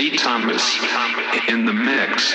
Lee Thomas in the mix.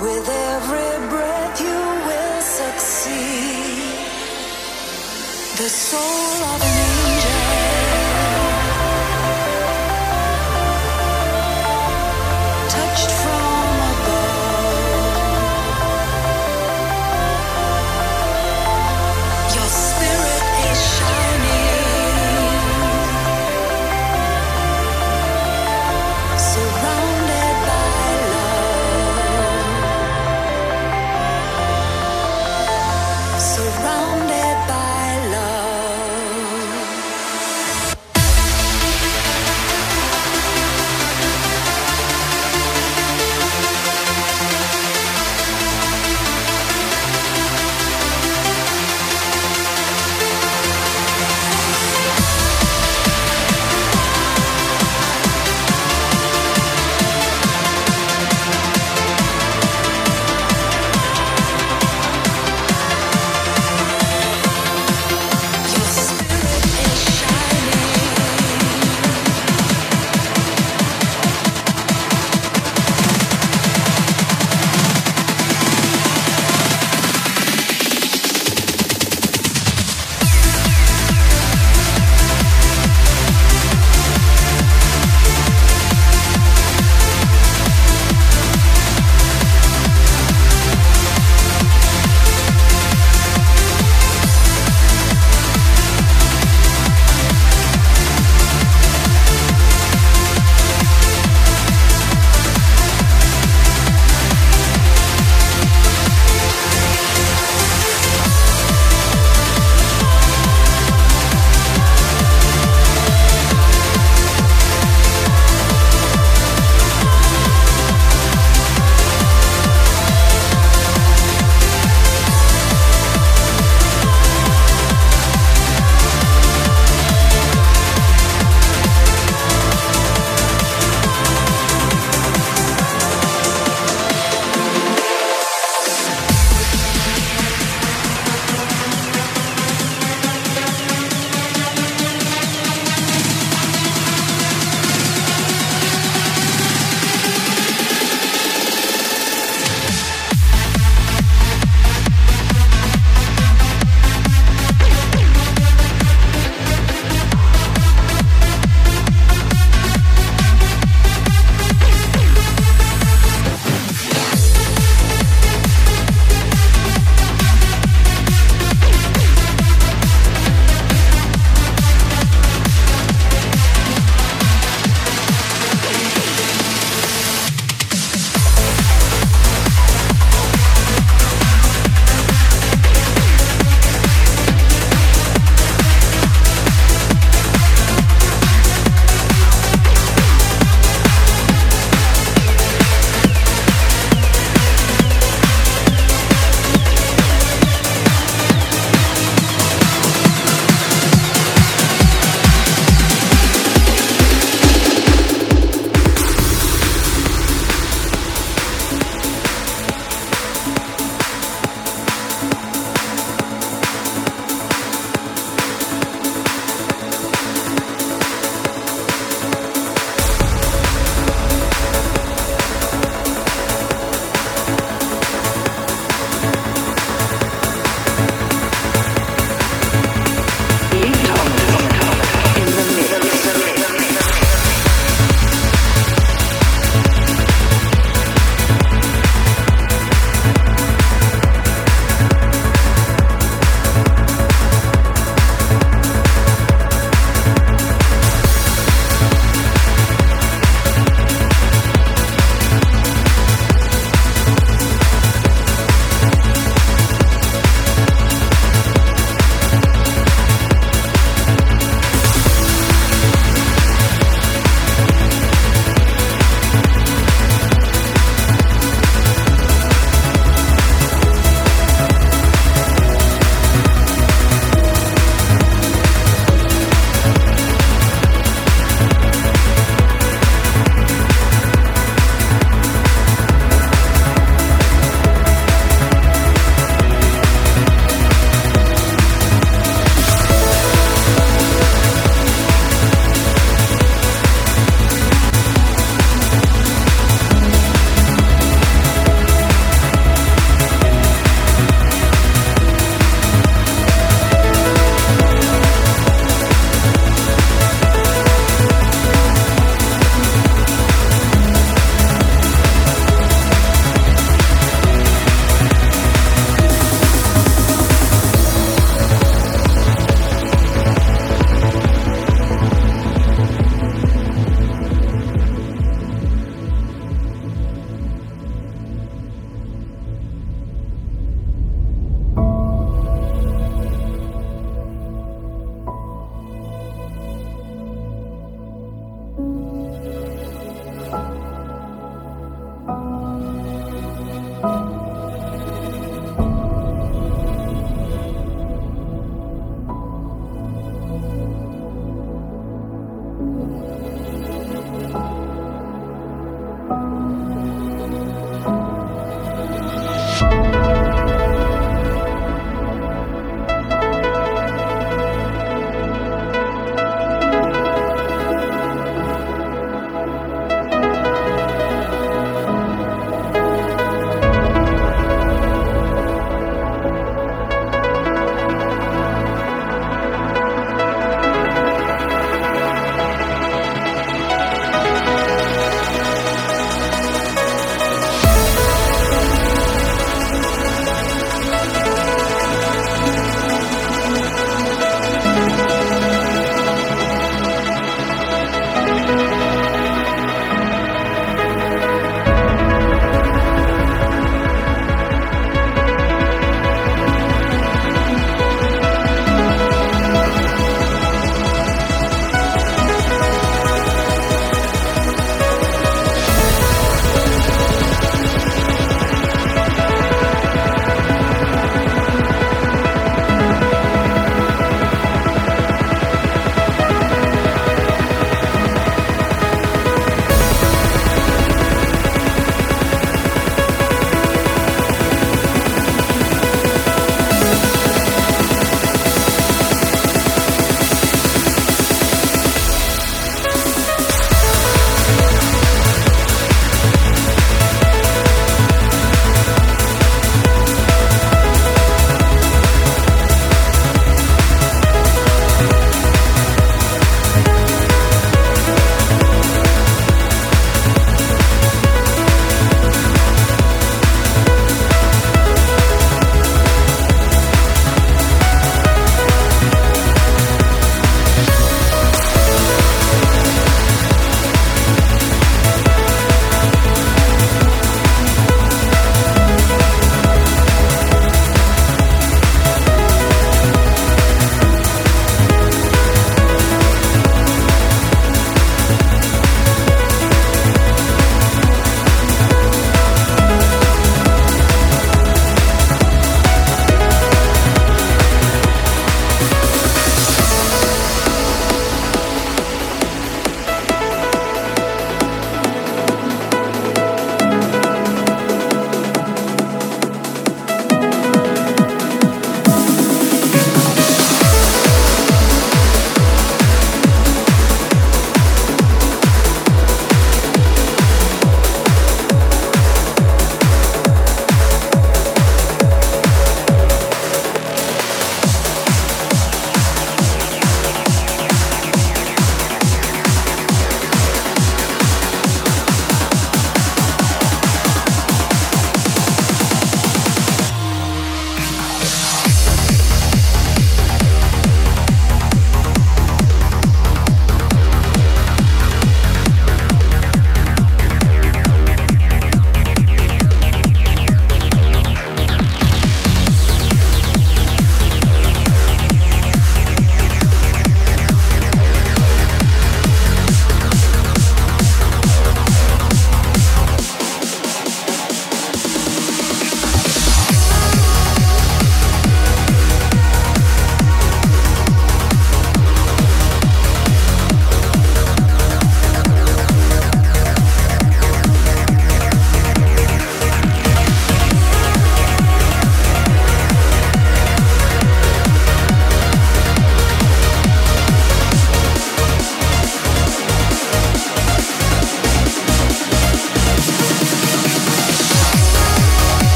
With every breath you will succeed. The soul of me.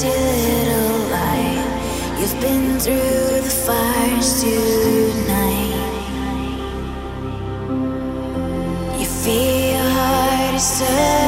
little light. You've been through the fires tonight. You feel your heart is set.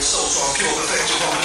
受创，给我们带句。